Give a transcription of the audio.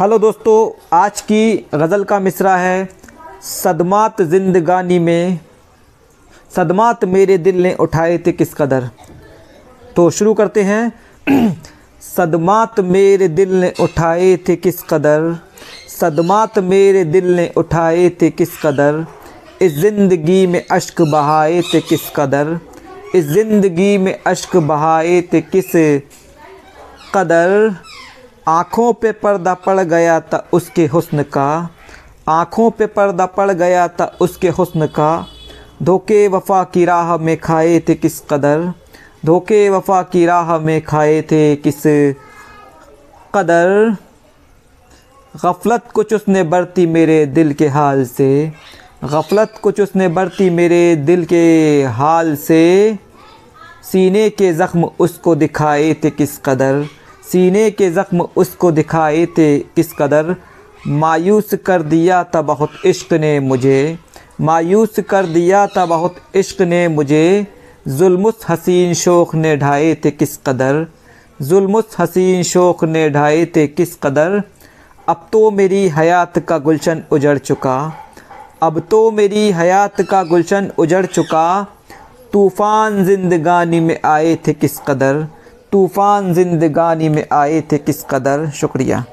Hello दोस्तों, आज की गज़ल का मिसरा है सदमात जिंदगानी में। सदमात मेरे दिल ने उठाए थे किस कदर? तो शुरू करते हैं। सदमात मेरे दिल ने उठाए थे किस कदर? सदमात मेरे दिल ने उठाए थे किस कदर? इस ज़िंदगी में अश्क बहाए थे किस कदर? इस ज़िंदगी में अश्क बहाए थे किस कदर? आँखों पे पर्दा पड़ गया था उसके हुस्न का। आँखों पे पर्दा पड़ गया था उसके हुस्न का। धोखे वफा की राह में खाए थे किस कदर? धोखे वफा की राह में खाए थे किस कदर? गफलत कुछ उसने बरती मेरे दिल के हाल से। गफलत कुछ उसने बरती मेरे दिल के हाल से। सीने के ज़ख्म उसको दिखाए थे किस कदर? सीने के ज़ख्म उसको दिखाए थे किस कदर? मायूस कर दिया था बहुत इश्क ने मुझे। मायूस कर दिया था बहुत इश्क ने मुझे। जुल्मुस हसीन शोख ने ढाए थे किस कदर? जुल्मुस हसीन शोख ने ढाए थे किस कदर? अब तो मेरी हयात का गुलशन उजड़ चुका। अब तो मेरी हयात का गुलशन उजड़ चुका। तूफ़ान जिंदगानी में आए थे किस कदर? तूफ़ान जिंदगानी में आए थे किस कदर? शुक्रिया।